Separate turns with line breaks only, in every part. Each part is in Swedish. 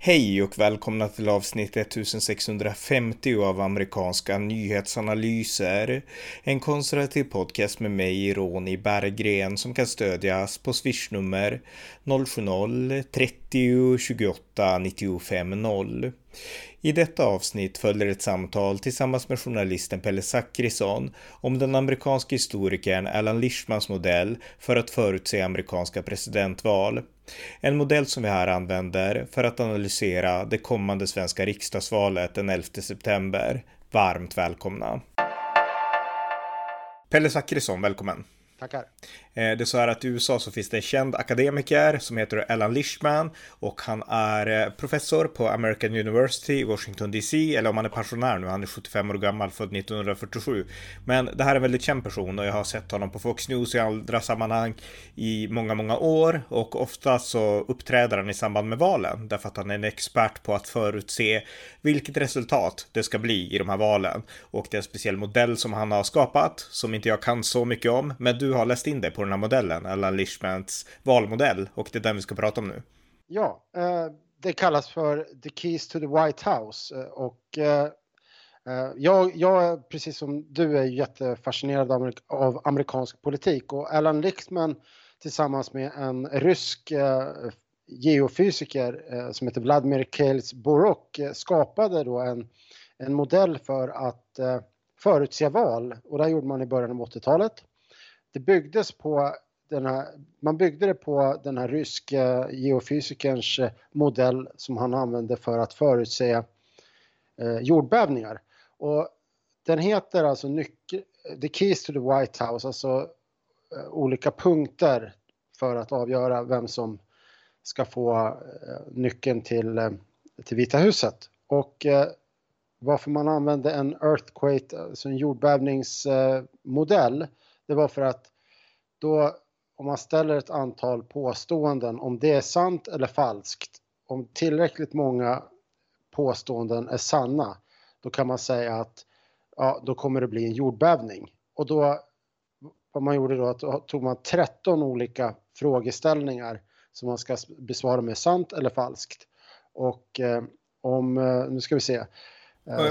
Hej och välkomna till avsnitt 1650 av amerikanska nyhetsanalyser. En konservativ podcast med mig, Ronny Berggren, som kan stödjas på swishnummer 070-30 28 95 0. I detta avsnitt följer ett samtal tillsammans med journalisten Pelle Zackrisson om den amerikanska historikern Alan Lischmans modell för att förutse amerikanska presidentval. En modell som vi här använder för att analysera det kommande svenska riksdagsvalet den 11 september. Varmt välkomna! Pelle Zackrisson, välkommen!
Tackar.
Eh, det är så här att i USA så finns det en känd akademiker som heter Alan Lishman och han är eh, professor på American University i Washington DC, eller om han är pensionär nu, han är 75 år gammal, född 1947. Men det här är en väldigt känd person och jag har sett honom på Fox News i andra sammanhang i många, många år och ofta så uppträder han i samband med valen därför att han är en expert på att förutse vilket resultat det ska bli i de här valen. Och det är en speciell modell som han har skapat som inte jag kan så mycket om, men du har läst in dig på den här modellen, Alan Lishmans valmodell och det är den vi ska prata om nu.
Ja, eh, det kallas för The Keys to the White House eh, och eh, eh, jag, jag, precis som du, är jättefascinerad av, av amerikansk politik och Alan Lichtman tillsammans med en rysk eh, geofysiker som heter Vladimir Kales Borok skapade då en, en modell för att förutse val och det gjorde man i början av 80-talet det byggdes på den här, man byggde det på den här ryska geofysikerns eh, modell som han använde för att förutse eh, jordbävningar. Och den heter alltså eh, The Keys to the White House, alltså eh, olika punkter för att avgöra vem som ska få eh, nyckeln till, eh, till Vita huset. Och eh, varför man använde en earthquake, alltså en jordbävningsmodell, det var för att då om man ställer ett antal påståenden, om det är sant eller falskt, om tillräckligt många påståenden är sanna, då kan man säga att ja, då kommer det bli en jordbävning. Och då, vad man gjorde då, då tog man 13 olika frågeställningar som man ska besvara med sant eller falskt. Och eh, om, eh, nu ska vi se,
Eh,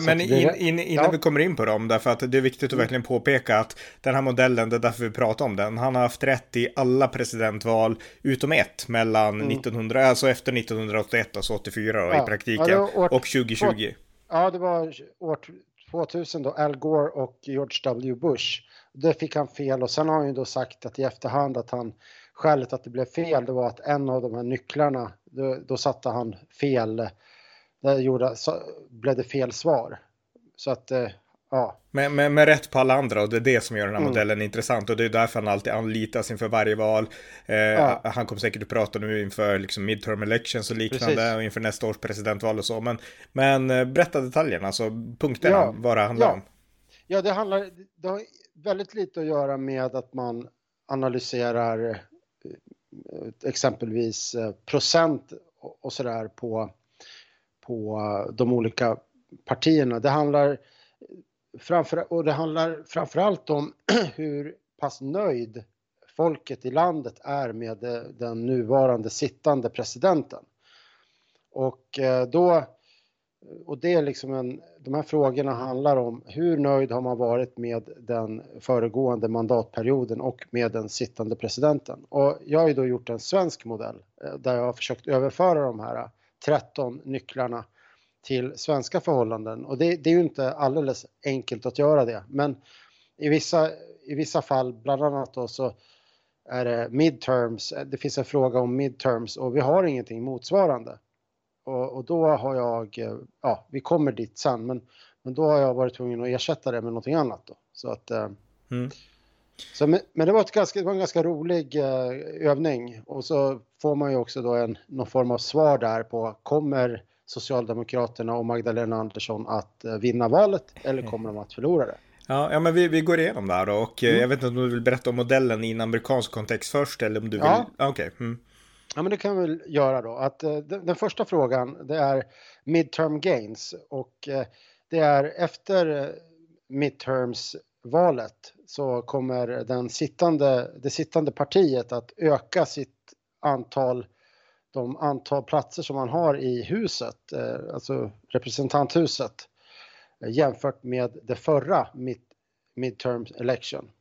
men in, in, innan ja. vi kommer in på dem, därför att det är viktigt att mm. verkligen påpeka att den här modellen, det är därför vi pratar om den, han har haft rätt i alla presidentval utom ett mellan mm. 1900, alltså efter 1981, alltså 84 då, ja. i praktiken, ja, år, och 2020.
ja, det var år 2000 då, Al Gore och George W. Bush. Det fick han fel och sen har han ju då sagt att i efterhand att han skälet att det blev fel, det var att en av de här nycklarna, då, då satte han fel där gjorde, så blev det fel svar. Så att, eh, ja.
Men med, med rätt på alla andra och det är det som gör den här mm. modellen intressant och det är därför han alltid anlitas inför varje val. Eh, ja. Han kommer säkert att prata nu inför liksom midterm elections och liknande Precis. och inför nästa års presidentval och så. Men, men eh, berätta detaljerna, alltså punkterna, ja. vad det handlar
ja.
om.
Ja, det handlar, det har väldigt lite att göra med att man analyserar eh, exempelvis procent och sådär på på de olika partierna. Det handlar, framför, och det handlar framförallt om hur pass nöjd folket i landet är med den nuvarande sittande presidenten. Och eh, då, och det är liksom en, de här frågorna handlar om hur nöjd har man varit med den föregående mandatperioden och med den sittande presidenten. Och jag har ju då gjort en svensk modell eh, där jag har försökt överföra de här 13 nycklarna till svenska förhållanden. Och det, det, är ju inte alldeles enkelt att göra det. Men i vissa, i vissa fall, bland annat då så är det midterms, det finns en fråga om midterms och vi har ingenting motsvarande. Och, och då har jag, ja vi kommer dit sen, men, men då har jag varit tvungen att ersätta det med någonting annat då. Så att eh, mm. Så, men, det var, ganska, det var en ganska rolig eh, övning och så får man ju också då en, någon form av svar där på kommer Socialdemokraterna och Magdalena Andersson att eh, vinna valet eller kommer de att förlora det?
Ja, ja men vi, vi går igenom det här då och eh, mm. jag vet inte om du vill berätta om modellen i en amerikansk kontext först eller om du vill? Ja. Okay. Mm.
Ja, men det kan vi väl göra då. Att, uh, den, den, första frågan det är midterm gains och uh, det är efter midterms valet så kommer den sittande, det sittande partiet att öka sitt antal de antal platser som man har i huset, eh, alltså representanthuset, eh, jämfört med det förra mid midterm election.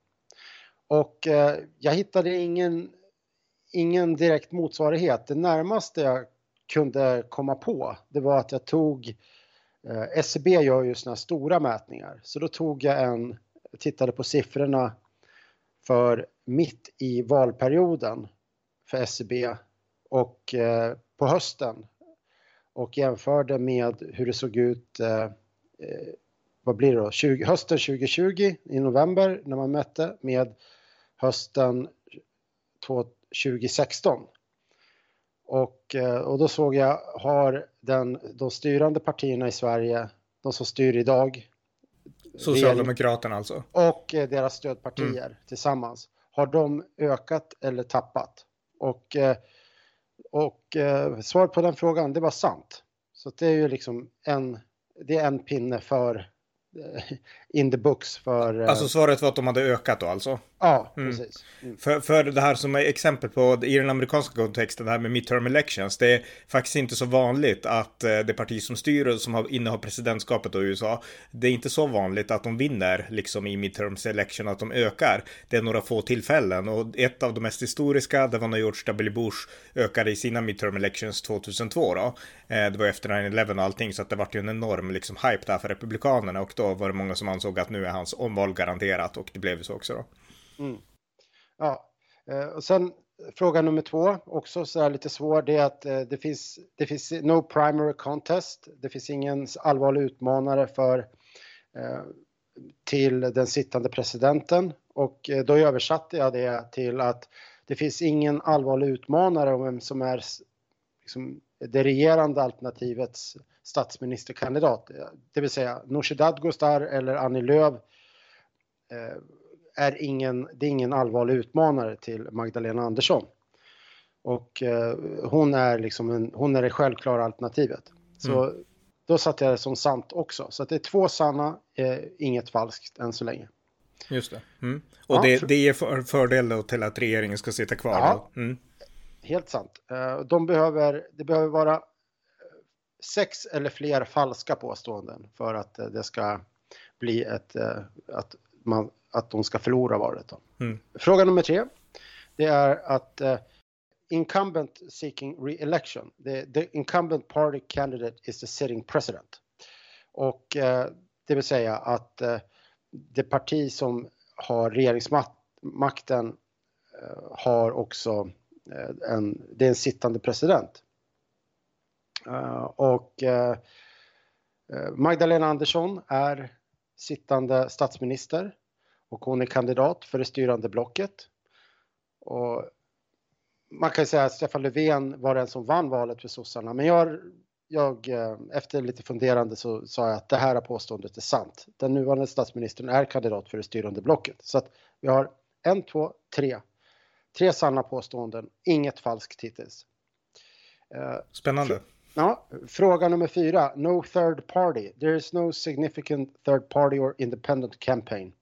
Och eh, jag hittade ingen, ingen direkt motsvarighet. Det närmaste jag kunde komma på, det var att jag tog SCB gör ju sådana stora mätningar, så då tog jag en, tittade på siffrorna för mitt i valperioden för SCB och eh, på hösten och jämförde med hur det såg ut eh, eh vad blir det då, 20, hösten 2020 i november när man mätte med hösten 2016. Och, eh, och då såg jag, har den, de styrande partierna i Sverige, de som styr idag,
Socialdemokraterna alltså?
Och eh, deras stödpartier mm. tillsammans. Har de ökat eller tappat? Och, eh, och eh, svaret på den frågan, det var sant. Så det är ju liksom en, det är en pinne för in the books för...
Eh, alltså svaret var att de hade ökat då alltså?
Ja, mm. precis.
Mm. För, för det här som är exempel på i den amerikanska kontexten, det här med midterm elections, det är faktiskt inte så vanligt att eh, det parti som styr och som har, innehar presidentskapet i USA, det är inte så vanligt att de vinner liksom i midterms election, att de ökar. Det är några få tillfällen och ett av de mest historiska, det var när George W. Bush ökade i sina midterm elections 2002 då. Det var efter 9-11 och allting, så att det vart ju en enorm liksom hype där för republikanerna och då var det många som ansåg att nu är hans omval garanterat och det blev så också då.
Mm. Ja, eh, och sen fråga nummer två, också så här lite svår, det är att eh, det finns, det finns no primary contest. Det finns ingen allvarlig utmanare för eh, till den sittande presidenten och då översatte jag det till att det finns ingen allvarlig utmanare om vem som är liksom, det regerande alternativets statsministerkandidat, det vill säga Nooshi Dadgostar eller Annie Lööf eh, är ingen, det är ingen allvarlig utmanare till Magdalena Andersson. Och eh, hon är liksom en, hon är det självklara alternativet. Så mm. då satte jag det som sant också. Så att det är två sanna, eh, inget falskt än så länge.
Just det. Mm. Och ja, det, det ger för, fördel då till att regeringen ska sitta kvar? Ja, mm.
helt sant. De behöver, det behöver vara sex eller fler falska påståenden för att eh, det ska bli ett, eh, att, man, att de ska förlora valet. Mm. Fråga nummer tre, det är att uh, incumbent seeking re-election, the, the, incumbent party candidate is the sitting president. Och det vill säga att det parti som har regeringsmakten har också en, det är en sittande president. Eh, och eh, eh, Magdalena Andersson är sittande statsminister och hon är kandidat för det styrande blocket. Och man kan säga att Stefan Löfven var den som vann valet för sossarna, men jag, jag, efter lite funderande så sa jag att det här påståendet är sant. Den nuvarande statsministern är kandidat för det styrande blocket. Så att vi har en, två, tre. Tre sanna påståenden, inget falskt hittills.
Spännande.
Ja, fråga nummer fyra. No third party. There is no significant third party or independent campaign.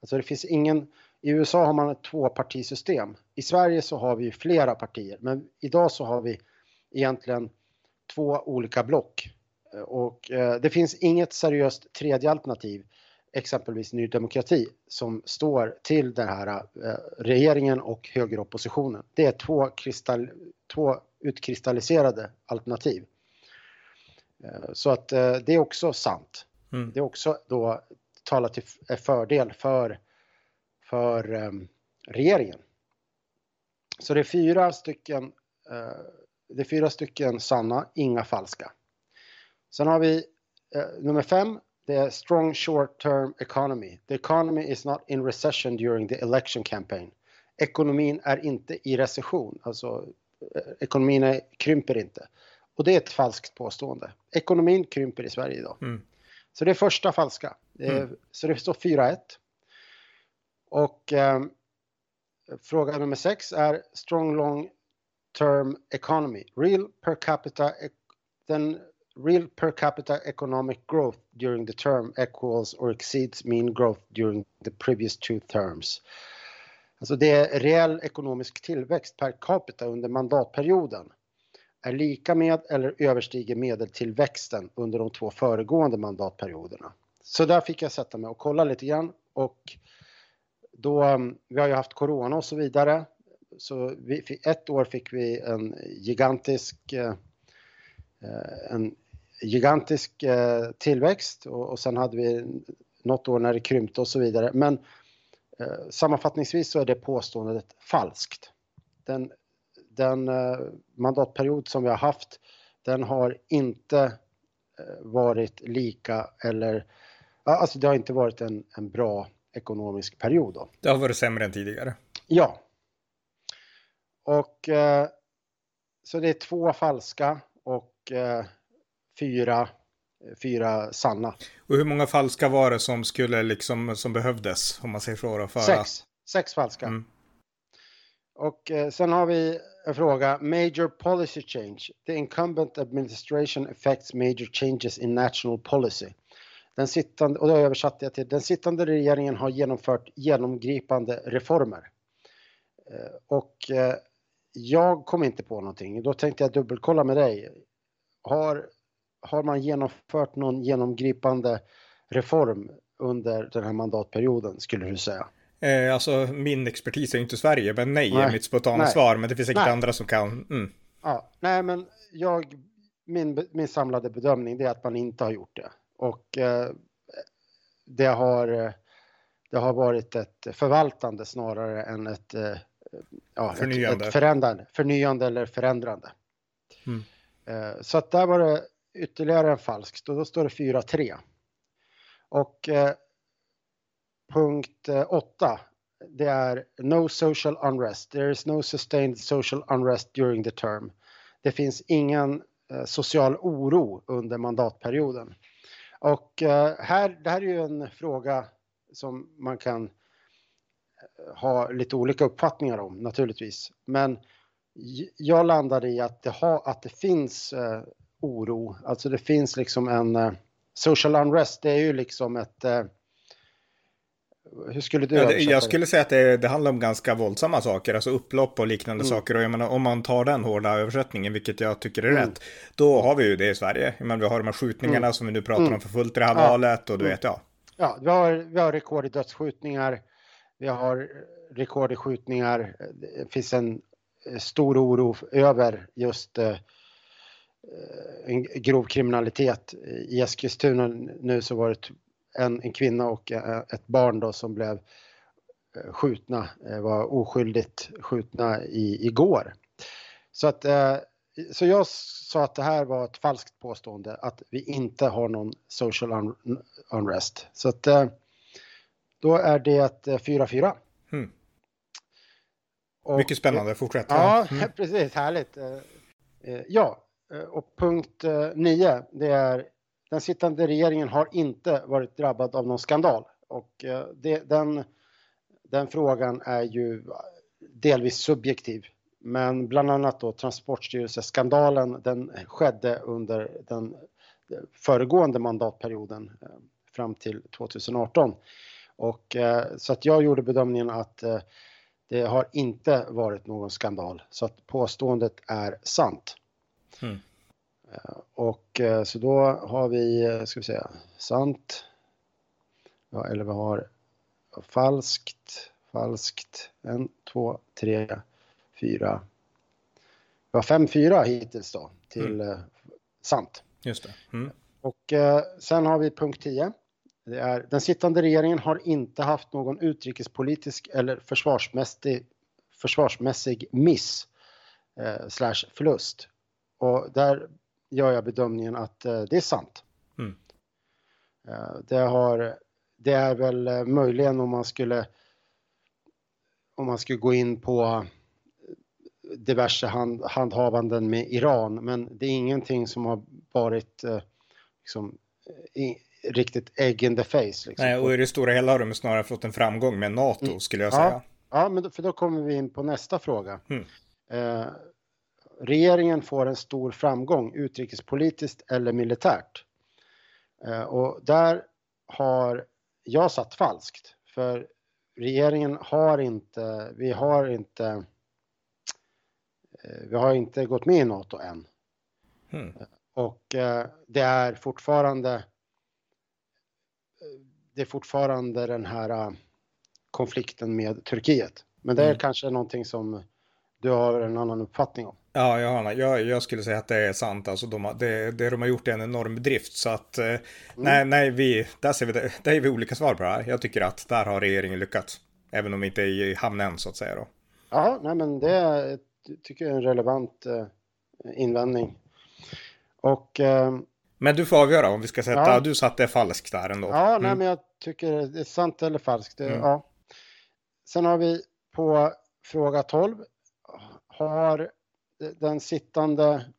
Alltså det finns ingen, i USA har man ett tvåpartisystem. I Sverige så har vi flera partier, men idag så har vi egentligen två olika block. Och eh, det finns inget seriöst tredje alternativ, exempelvis Ny Demokrati, som står till den här eh, regeringen och högeroppositionen. Det är två, kristall, två utkristalliserade alternativ. Eh, så att eh, det är också sant. Mm. Det är också då talat till fördel för, för um, regeringen. Så det är fyra stycken, det är fyra stycken sanna, inga falska. Sen har vi nummer fem, det är strong short term economy. The economy is not in recession during the election campaign. Ekonomin är inte i recession, alltså ekonomin är, krymper inte. Och det är ett falskt påstående. Ekonomin krymper i Sverige idag. Mm. Så det är första falska. Mm. Så det står 4-1. Och eh, fråga nummer 6 är strong long term economy. Real per capita, then real per capita economic growth during the term equals or exceeds mean growth during the previous two terms. Alltså det är reell ekonomisk tillväxt per capita under mandatperioden är lika med eller överstiger medeltillväxten under de två föregående mandatperioderna. Så där fick jag sätta mig och kolla lite grann och då, mm, vi har ju haft corona och så vidare. Så vi, ett år fick vi en gigantisk, eh, eh, en gigantisk eh, tillväxt och, och sen hade vi något år när det krympte och så vidare. Men sammanfattningsvis så är det påståendet falskt. Den, den eh, mandatperiod som vi har haft, den har inte eh, varit lika eller, alltså det har inte varit en, en bra ekonomisk period. Då.
Det har varit sämre än tidigare.
Ja. Och eh, så det är två falska och eh, fyra, fyra sanna.
Och hur många falska var det som skulle liksom, som behövdes, om man säger så? För
Sex. Sex falska. Mm. Och eh, sen har vi en fråga. Major policy change. The incumbent administration affects major changes in national policy. Den sittande, och då översatte jag till den sittande regeringen har genomfört genomgripande reformer. Eh, och eh, jag kom inte på någonting. Då tänkte jag dubbelkolla med dig. Har, har man genomfört någon genomgripande reform under den här mandatperioden skulle du säga?
Eh, alltså min expertis är inte Sverige, men nej, nej. är mitt spontana svar. Men det finns säkert nej. andra som kan. Mm.
Ja, nej, men jag, min, min samlade bedömning är att man inte har gjort det. Och eh, det, har, det har varit ett förvaltande snarare än ett, eh, ja, förnyande. Ett, ett förändrande, förnyande eller förändrande. Mm. Eh, så att där var det ytterligare en falsk, då, då står det 4-3. Och eh, punkt eh, 8, det är no social unrest. There is no sustained social unrest during the term. Det finns ingen eh, social oro under mandatperioden. Och eh, här, det här är ju en fråga som man kan ha lite olika uppfattningar om naturligtvis. Men jag landade i att det, ha, att det finns oro, alltså det finns liksom en social unrest, det är ju liksom ett hur skulle du
ja, det, Jag skulle säga att det, det, handlar om ganska våldsamma saker, alltså upplopp och liknande mm. saker. Och jag menar, om man tar den hårda översättningen, vilket jag tycker är mm. rätt, då har vi ju det i Sverige. Men vi har de här skjutningarna mm. som vi nu pratar mm. om för fullt i det här ja. valet och du mm. vet, ja.
Ja, vi har, vi har rekord i dödsskjutningar, vi har rekord i skjutningar, det finns en stor oro över just eh, en grov kriminalitet. I Eskilstuna nu så var det en, en kvinna och eh, ett barn då som blev eh, skjutna, eh, var oskyldigt skjutna i, igår. Så att så jag sa att det här var ett falskt påstående, att vi inte har någon social un unrest. Så att då är det 4-4. Mm.
Mycket spännande, fortsätt.
Ja, mm. precis, härligt. Ja, och punkt 9, det är den sittande regeringen har inte varit drabbad av någon skandal och eh, det, den, den frågan är ju delvis subjektiv. Men bland annat då Transportstyrelseskandalen, den skedde under den eh, föregående mandatperioden eh, fram till 2018. Och så att jag gjorde bedömningen att det har inte varit någon skandal så att påståendet är sant. Mm. Eh, och eh, så då har vi, eh, ska vi säga, sant. Ja, eller vi har falskt, falskt. En, två, tre, fyra. Vi har fem, fyra hittills då till mm. sant.
Just det. Mm.
Och sen har vi punkt 10. Det är, den sittande regeringen har inte haft någon utrikespolitisk eller försvarsmässig, försvarsmässig miss eh, slash förlust. Och där gör jag bedömningen att eh, det är sant. Mm. Eh, det, har, det är väl eh, möjligen om man skulle om man skulle gå in på diverse hand, handhavanden med Iran, men det är ingenting som har varit liksom, i, riktigt egg in the face. Liksom.
Nej, och i det stora hela har de snarare fått en framgång med NATO, mm. skulle jag säga.
Ja, ja men då, för då kommer vi in på nästa fråga. Mm. Eh, regeringen får en stor framgång utrikespolitiskt eller militärt. Eh, och där har jag satt falskt för regeringen har inte, vi har inte, eh, vi har inte gått med i NATO än. Mm. Och det är fortfarande det är fortfarande den här konflikten med Turkiet. Men det är mm. kanske någonting som du har en annan uppfattning om.
Ja, jag, jag, jag skulle säga att det är sant. Alltså de, det, det de har gjort är en enorm drift. Så att eh, mm. nej, nej, vi, där ser vi det. Där är vi olika svar på det här. Jag tycker att där har regeringen lyckats. Även om vi inte är i hamn än så att säga då.
Ja, nej men det tycker jag är en relevant eh, invändning. Och eh,
men du får avgöra om vi ska sätta, ja. du satte falskt där ändå.
Ja, nej, mm. men jag tycker det är sant eller falskt. Mm. Ja. Sen har vi på fråga 12. Har den sittande,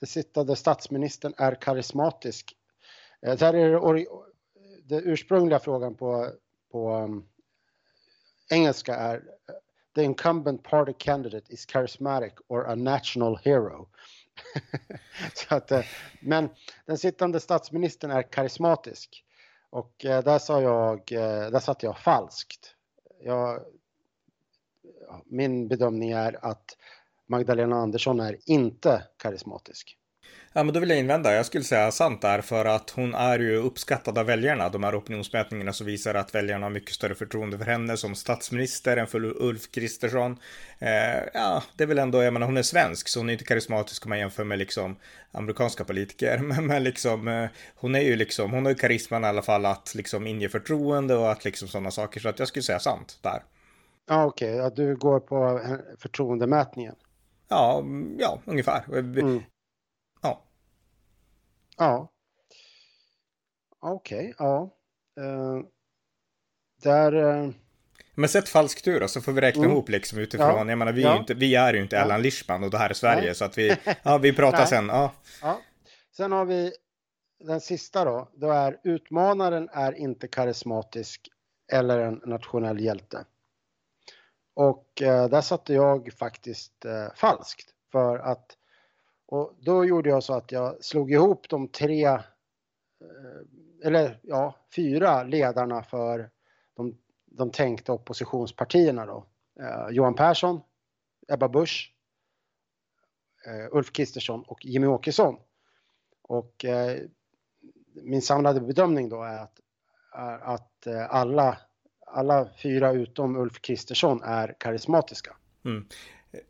den sittande statsministern är karismatisk? Eh, där är det, det ursprungliga frågan på, på um, engelska är The incumbent party candidate is charismatic or a national hero. så att, eh, men den sittande statsministern är karismatisk. Och eh, där sa jag, där satt jag falskt. Jag, min bedömning är att Magdalena Andersson är inte karismatisk.
Ja, men då vill jag invända. Jag skulle säga sant där för att hon är ju uppskattad av väljarna. De här opinionsmätningarna som visar att väljarna har mycket större förtroende för henne som statsminister än för Ulf Kristersson. Eh, ja, det är väl ändå, jag menar hon är svensk så hon är inte karismatisk om man jämför med liksom amerikanska politiker. Men, men liksom, eh, hon är ju liksom, hon har ju karisman i alla fall att liksom inge förtroende och att liksom sådana saker. Så att jag skulle säga sant där.
Ja, okej, okay. ja, du går på förtroendemätningen.
Ja, ja, ungefär. Mm.
Ja. Okej, okay, ja. Uh, där... Uh...
Men sätt falsk tur då, så får vi räkna mm. ihop liksom utifrån. Ja. Jag menar, vi, ja. är, inte, vi är ju inte ja. Lischman och det här är Sverige, Nej. så att vi, ja, vi pratar sen. Ja.
ja. Sen har vi den sista då. Då är utmanaren är inte karismatisk eller en nationell hjälte. Och eh, där satte jag faktiskt eh, falskt för att och då gjorde jag så att jag slog ihop de tre, eh, eller ja, fyra ledarna för de, de tänkta oppositionspartierna då. Eh, Johan Persson, Ebba Busch, eh, Ulf Kristersson och Jimmy Åkesson. Och eh, min samlade bedömning då är att, är att eh, alla, alla fyra utom Ulf Kristersson är karismatiska. Mm.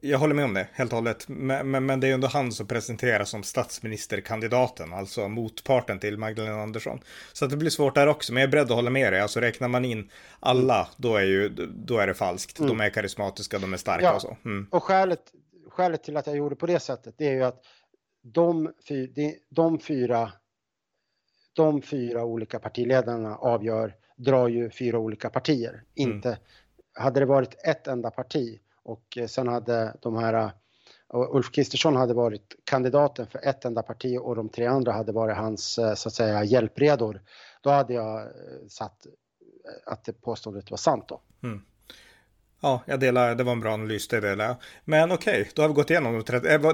Jag håller med om det, helt och hållet. Men, men, men, det är ändå han som presenteras som statsministerkandidaten, alltså motparten till Magdalena Andersson. Så att det blir svårt där också, men jag är beredd att hålla med dig. Alltså räknar man in alla, då är, ju, då är det falskt. Mm. De är karismatiska, de är starka ja. och så.
Mm. Och skälet, skälet till att jag gjorde på det sättet, det är ju att de, fyr, de, fyra, de fyra olika partiledarna avgör, drar ju fyra olika partier. Mm. Inte, hade det varit ett enda parti och eh, sen hade de här eh, Ulf Kristersson hade varit kandidaten för ett enda parti och de tre andra hade varit hans eh, så att säga hjälpredor. Då hade jag satt att det påståendet var sant då. Mm.
Ja, jag delar, det var en bra analys, det delar jag. Men okej, okay, då har vi gått igenom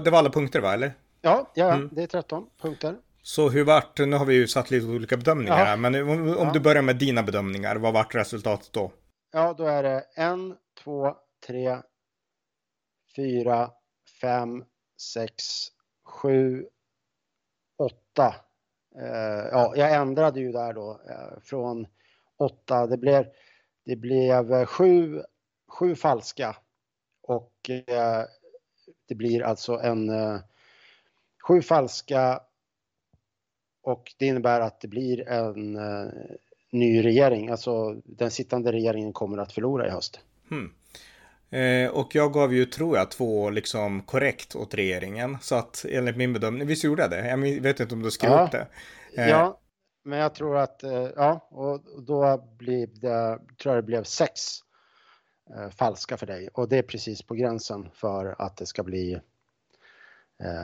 det var alla punkter va, eller?
Ja, ja mm. det är 13 punkter.
Så hur vart, nu har vi ju satt lite olika bedömningar här, men om, om ja. du börjar med dina bedömningar, vad vart resultatet då?
Ja, då är det en, två, tre, fyra, fem, sex, sju, åtta. Eh, ja, jag ändrade ju där då eh, från åtta. Det blev, det blev sju, sju falska och eh, det blir alltså en sju falska och det innebär att det blir en ny regering. Alltså den sittande regeringen kommer att förlora i höst. Hmm.
Eh, och jag gav ju, tror jag, två liksom korrekt åt regeringen. Så att enligt min bedömning, visst gjorde jag det? Jag vet inte om du skrev ja. upp det.
Eh, ja, men jag tror att, eh, ja, och då blev det, tror jag det blev sex eh, falska för dig. Och det är precis på gränsen för att det ska bli Eh,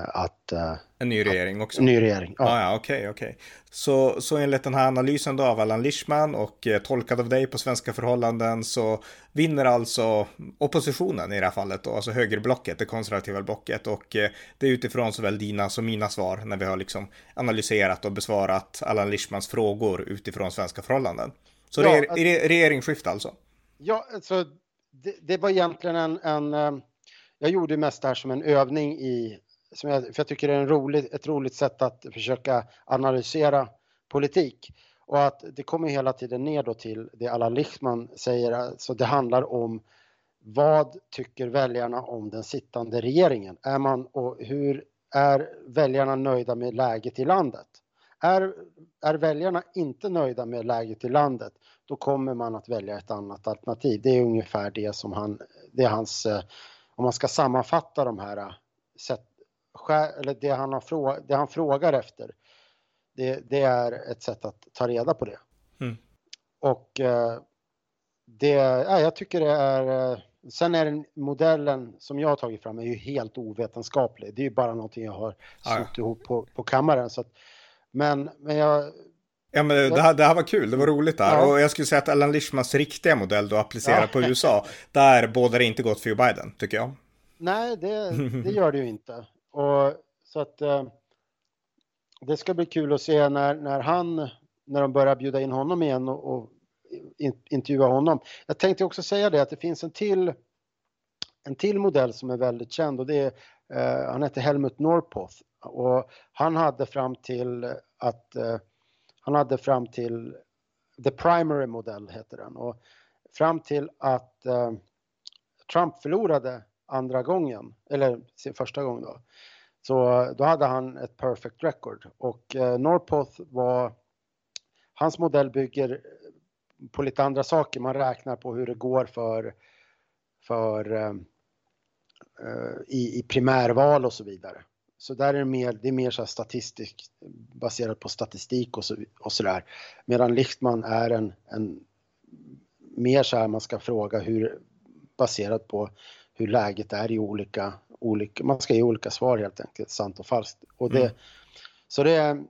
att... Eh,
en ny regering också?
En ny regering,
ja. Ah, ja, okej, okay, okej. Okay. Så, så enligt den här analysen då av Allan Lischman och eh, tolkad av dig på svenska förhållanden så vinner alltså oppositionen i det här fallet då, alltså högerblocket, det konservativa blocket och eh, det är utifrån såväl dina som mina svar när vi har liksom analyserat och besvarat Allan Lischmans frågor utifrån svenska förhållanden. Så ja, re, re, regeringsskifte alltså?
Ja, alltså det, det var egentligen en, en jag gjorde mest det här som en övning i som jag, för jag tycker det är en rolig, ett roligt sätt att försöka analysera politik. Och att det kommer hela tiden ner då till det Allan Lichtman säger, alltså det handlar om vad tycker väljarna om den sittande regeringen? Är man, och hur är väljarna nöjda med läget i landet? Är, är väljarna inte nöjda med läget i landet, då kommer man att välja ett annat alternativ. Det är ungefär det som han, det är hans, eh, om man ska sammanfatta de här, eh, eh, eller det han, har, det han frågar efter, det, det, är ett sätt att ta reda på det. Mm. Och eh, det, ja, jag tycker det är Sen är den modellen som jag har tagit fram är ju helt ovetenskaplig. Det är ju bara någonting jag har satt ihop på, på kammaren. Så att, men, men jag...
Ja men det, här, det här var kul, det var roligt där. Ja. Och jag skulle säga att Alan Lishmans riktiga modell då applicerad ja. på USA, där båda det inte gott för Joe Biden, tycker jag.
Nej, det, det gör det ju inte. Och, så att eh, det ska bli kul att se när, när han, när de börjar bjuda in honom igen och, och intervjua honom. Jag tänkte också säga det att det finns en till, en till modell som är väldigt känd och det är, eh, han heter Helmut Norpoth och han hade fram till att, eh, han hade fram till, the primary modell heter den och fram till att eh, Trump förlorade andra gången, eller sin första gång då, så då hade han ett perfect record och eh, Norpoth var, hans modell bygger på lite andra saker. Man räknar på hur det går för, för eh, eh, i, i primärval och så vidare. Så där är det mer, det är mer så statistik, baserat på statistik och så, och så där. Medan Lichtman är en, en mer så här man ska fråga hur baserat på hur läget är i olika, olika man ska ge olika svar helt enkelt, sant och falskt. Och det, mm. Så det,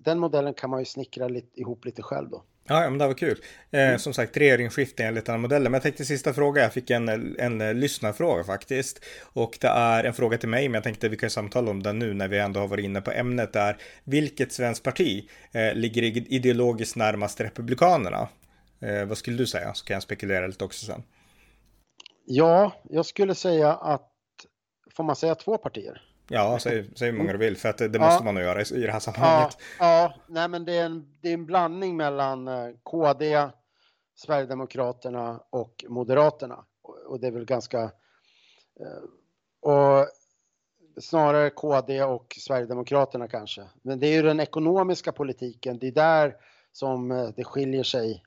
den modellen kan man ju snickra lite, ihop lite själv då.
Ja, men det var kul. Eh, mm. Som sagt, regeringsskifte enligt den här modellen. Men jag tänkte sista fråga. Jag fick en, en, en lyssnarfråga faktiskt. Och det är en fråga till mig, men jag tänkte vi kan samtala om den nu när vi ändå har varit inne på ämnet. Är vilket svenskt parti eh, ligger ideologiskt närmast Republikanerna? Eh, vad skulle du säga? Så kan jag spekulera lite också sen.
Ja, jag skulle säga att, får man säga två partier?
Ja, säg, säg hur många du vill, för att det, det måste man nog göra i, i det här sammanhanget.
Ja, ja nej men det är, en, det är en blandning mellan eh, KD, Sverigedemokraterna och Moderaterna. Och det är väl ganska... Eh, och snarare KD och Sverigedemokraterna kanske. Men det är ju den ekonomiska politiken, det är där som eh, det skiljer sig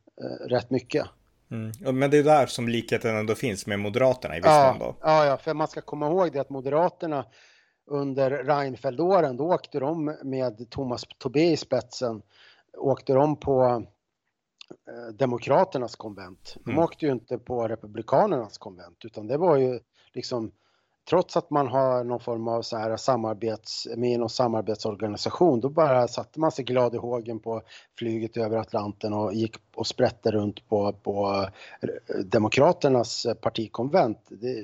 rätt mycket.
Mm. Men det är där som likheten ändå finns med Moderaterna i viss
ja,
mån då.
Ja, ja, för man ska komma ihåg det att Moderaterna under Reinfeldt-åren, då åkte de med Thomas Tobé i spetsen, åkte de på eh, Demokraternas konvent. De mm. åkte ju inte på Republikanernas konvent utan det var ju liksom trots att man har någon form av så här samarbets, med någon samarbetsorganisation, då bara satte man sig glad i hågen på flyget över Atlanten och gick och sprätte runt på, på eh, Demokraternas partikonvent. Det,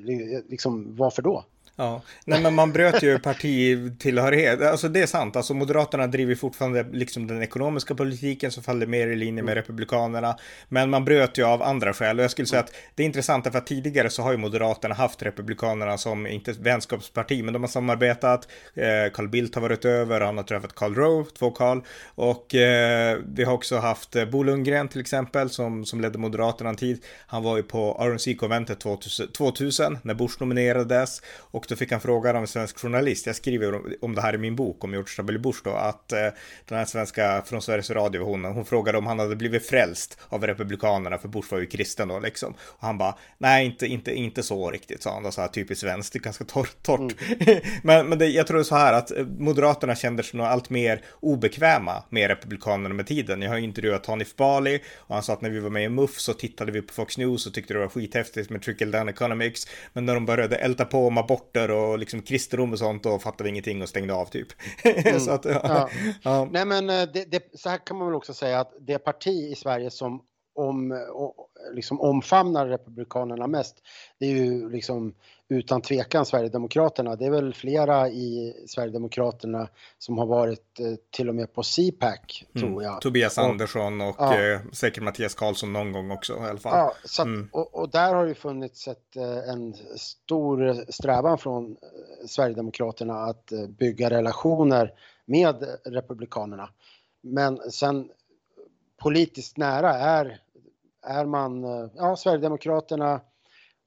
liksom, varför då?
Ja, nej men man bröt ju partitillhörighet. Alltså det är sant, alltså Moderaterna driver fortfarande liksom den ekonomiska politiken som faller mer i linje med Republikanerna. Men man bröt ju av andra skäl och jag skulle säga att det är intressant för att tidigare så har ju Moderaterna haft Republikanerna som, inte vänskapsparti, men de har samarbetat. Eh, Carl Bildt har varit över, han har träffat Karl Rove, två Karl. Och eh, vi har också haft eh, Bo Lundgren till exempel som, som ledde Moderaterna en tid. Han var ju på RNC-konventet 2000, 2000 när Bush nominerades. Och då fick han frågan av en svensk journalist, jag skriver om det här i min bok om George W. Bush då, att eh, den här svenska från Sveriges Radio, hon, hon frågade om han hade blivit frälst av Republikanerna, för Bush var ju kristen då liksom. Och han bara, nej inte, inte, inte så riktigt, sa han då, så här typiskt svenskt, det är ganska torrt. torrt. Mm. men men det, jag tror så här att eh, Moderaterna kände sig nog allt mer obekväma med Republikanerna med tiden. Jag har intervjuat Hanif Bali och han sa att när vi var med i MUF så tittade vi på Fox News och tyckte det var skithäftigt med trickle down economics. Men när de började älta på om aborter aborter och liksom kristendom och sånt och fattade ingenting och stängde av typ. Mm.
att, ja. Ja. Nej men eh, det, det, så här kan man väl också säga att det parti i Sverige som om, liksom omfamnar Republikanerna mest, det är ju liksom utan tvekan Sverigedemokraterna. Det är väl flera i Sverigedemokraterna som har varit eh, till och med på CPAC, mm. tror jag.
Tobias och, Andersson och ja. eh, säkert Mattias Karlsson någon gång också i alla fall.
Ja, så att, mm. och, och, där har det funnits ett, eh, en stor strävan från Sverigedemokraterna att bygga relationer med Republikanerna. Men sen politiskt nära är, är man, ja, Sverigedemokraterna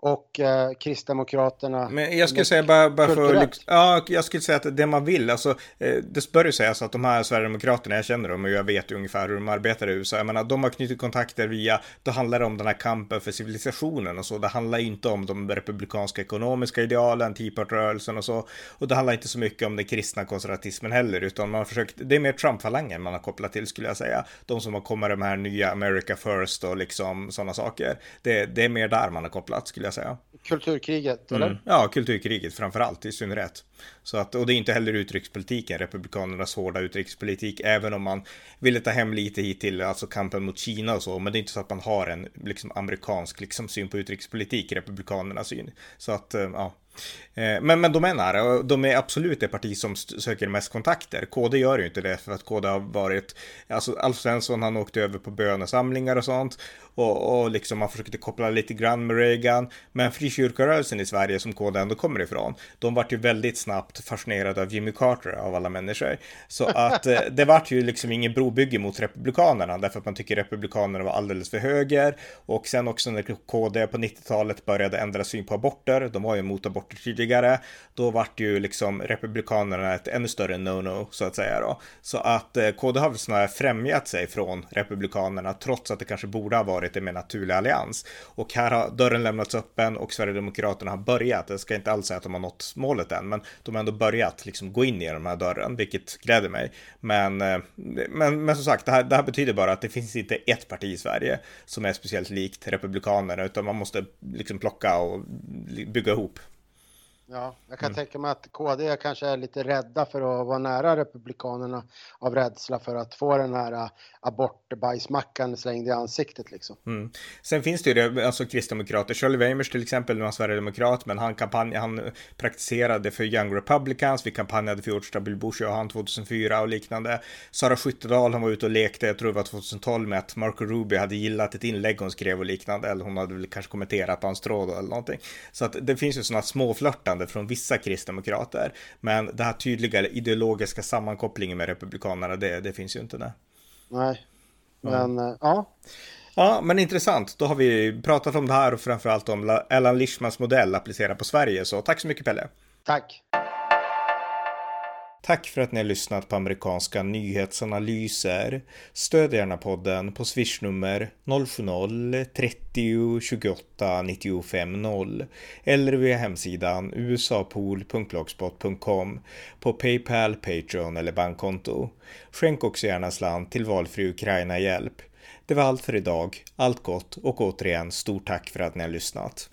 och eh, Kristdemokraterna.
Men jag skulle säga bara, bara för ja, jag skulle säga att det man vill, alltså eh, det bör ju sägas att de här Sverigedemokraterna, jag känner dem och jag vet ungefär hur de arbetar i USA. Jag menar, de har knutit kontakter via, då handlar det om den här kampen för civilisationen och så. Det handlar inte om de republikanska ekonomiska idealen, Tea rörelsen och så. Och det handlar inte så mycket om den kristna konservatismen heller, utan man har försökt, det är mer Trump-falangen man har kopplat till skulle jag säga. De som har kommit de här nya America First och liksom sådana saker. Det, det är mer där man har kopplat skulle jag säga.
Kulturkriget, eller? Mm.
Ja, kulturkriget framför allt, i synnerhet. Så att, och det är inte heller utrikespolitiken, republikanernas hårda utrikespolitik, även om man ville ta hem lite hit till, alltså kampen mot Kina och så, men det är inte så att man har en liksom amerikansk liksom, syn på utrikespolitik, republikanernas syn. Så att, eh, ja, Eh, men, men de är nära de är absolut det parti som söker mest kontakter. KD gör ju inte det för att KD har varit, alltså Alf Svensson han åkte över på bönesamlingar och sånt och, och liksom man försökte koppla lite grann med Reagan. Men frikyrkorörelsen i Sverige som KD ändå kommer ifrån, de vart ju väldigt snabbt fascinerade av Jimmy Carter av alla människor. Så att eh, det vart ju liksom ingen brobygge mot republikanerna därför att man tycker republikanerna var alldeles för höger och sen också när KD på 90-talet började ändra syn på aborter, de var ju emot aborter tidigare, då vart ju liksom republikanerna ett ännu större no-no så att säga då. Så att eh, KD har väl snarare främjat sig från republikanerna trots att det kanske borde ha varit en mer naturlig allians. Och här har dörren lämnats öppen och Sverigedemokraterna har börjat. Jag ska inte alls säga att de har nått målet än, men de har ändå börjat liksom gå in i den här dörren, vilket gläder mig. Men, eh, men, men som sagt, det här, det här betyder bara att det finns inte ett parti i Sverige som är speciellt likt republikanerna, utan man måste liksom plocka och bygga ihop.
Ja, jag kan mm. tänka mig att KD kanske är lite rädda för att vara nära Republikanerna av rädsla för att få den här äh, abortbajsmackan slängd i ansiktet liksom.
Mm. Sen finns det ju det, alltså kristdemokrater, Shirley Weimers till exempel, var sverigedemokrat, men han kampanj, han praktiserade för Young Republicans, vi kampanjade för George W. Bush och han 2004 och liknande. Sara Skyttedal, hon var ute och lekte, jag tror det var 2012 med att Marco Rubio hade gillat ett inlägg hon skrev och liknande, eller hon hade väl kanske kommenterat på hans tråd eller någonting. Så att det finns ju sådana småflörtande från vissa kristdemokrater, men det här tydliga ideologiska sammankopplingen med republikanerna, det, det finns ju inte.
Nej. Nej, men mm. ja.
Ja, men intressant. Då har vi pratat om det här och framförallt om Alan Lishmans modell applicerad på Sverige. Så tack så mycket Pelle.
Tack.
Tack för att ni har lyssnat på amerikanska nyhetsanalyser. Stöd gärna podden på swishnummer 070-30 28 95 0 eller via hemsidan usapool.blogspot.com på Paypal, Patreon eller bankkonto. Skänk också gärna slant till valfri Ukraina-hjälp. Det var allt för idag. Allt gott och återigen stort tack för att ni har lyssnat.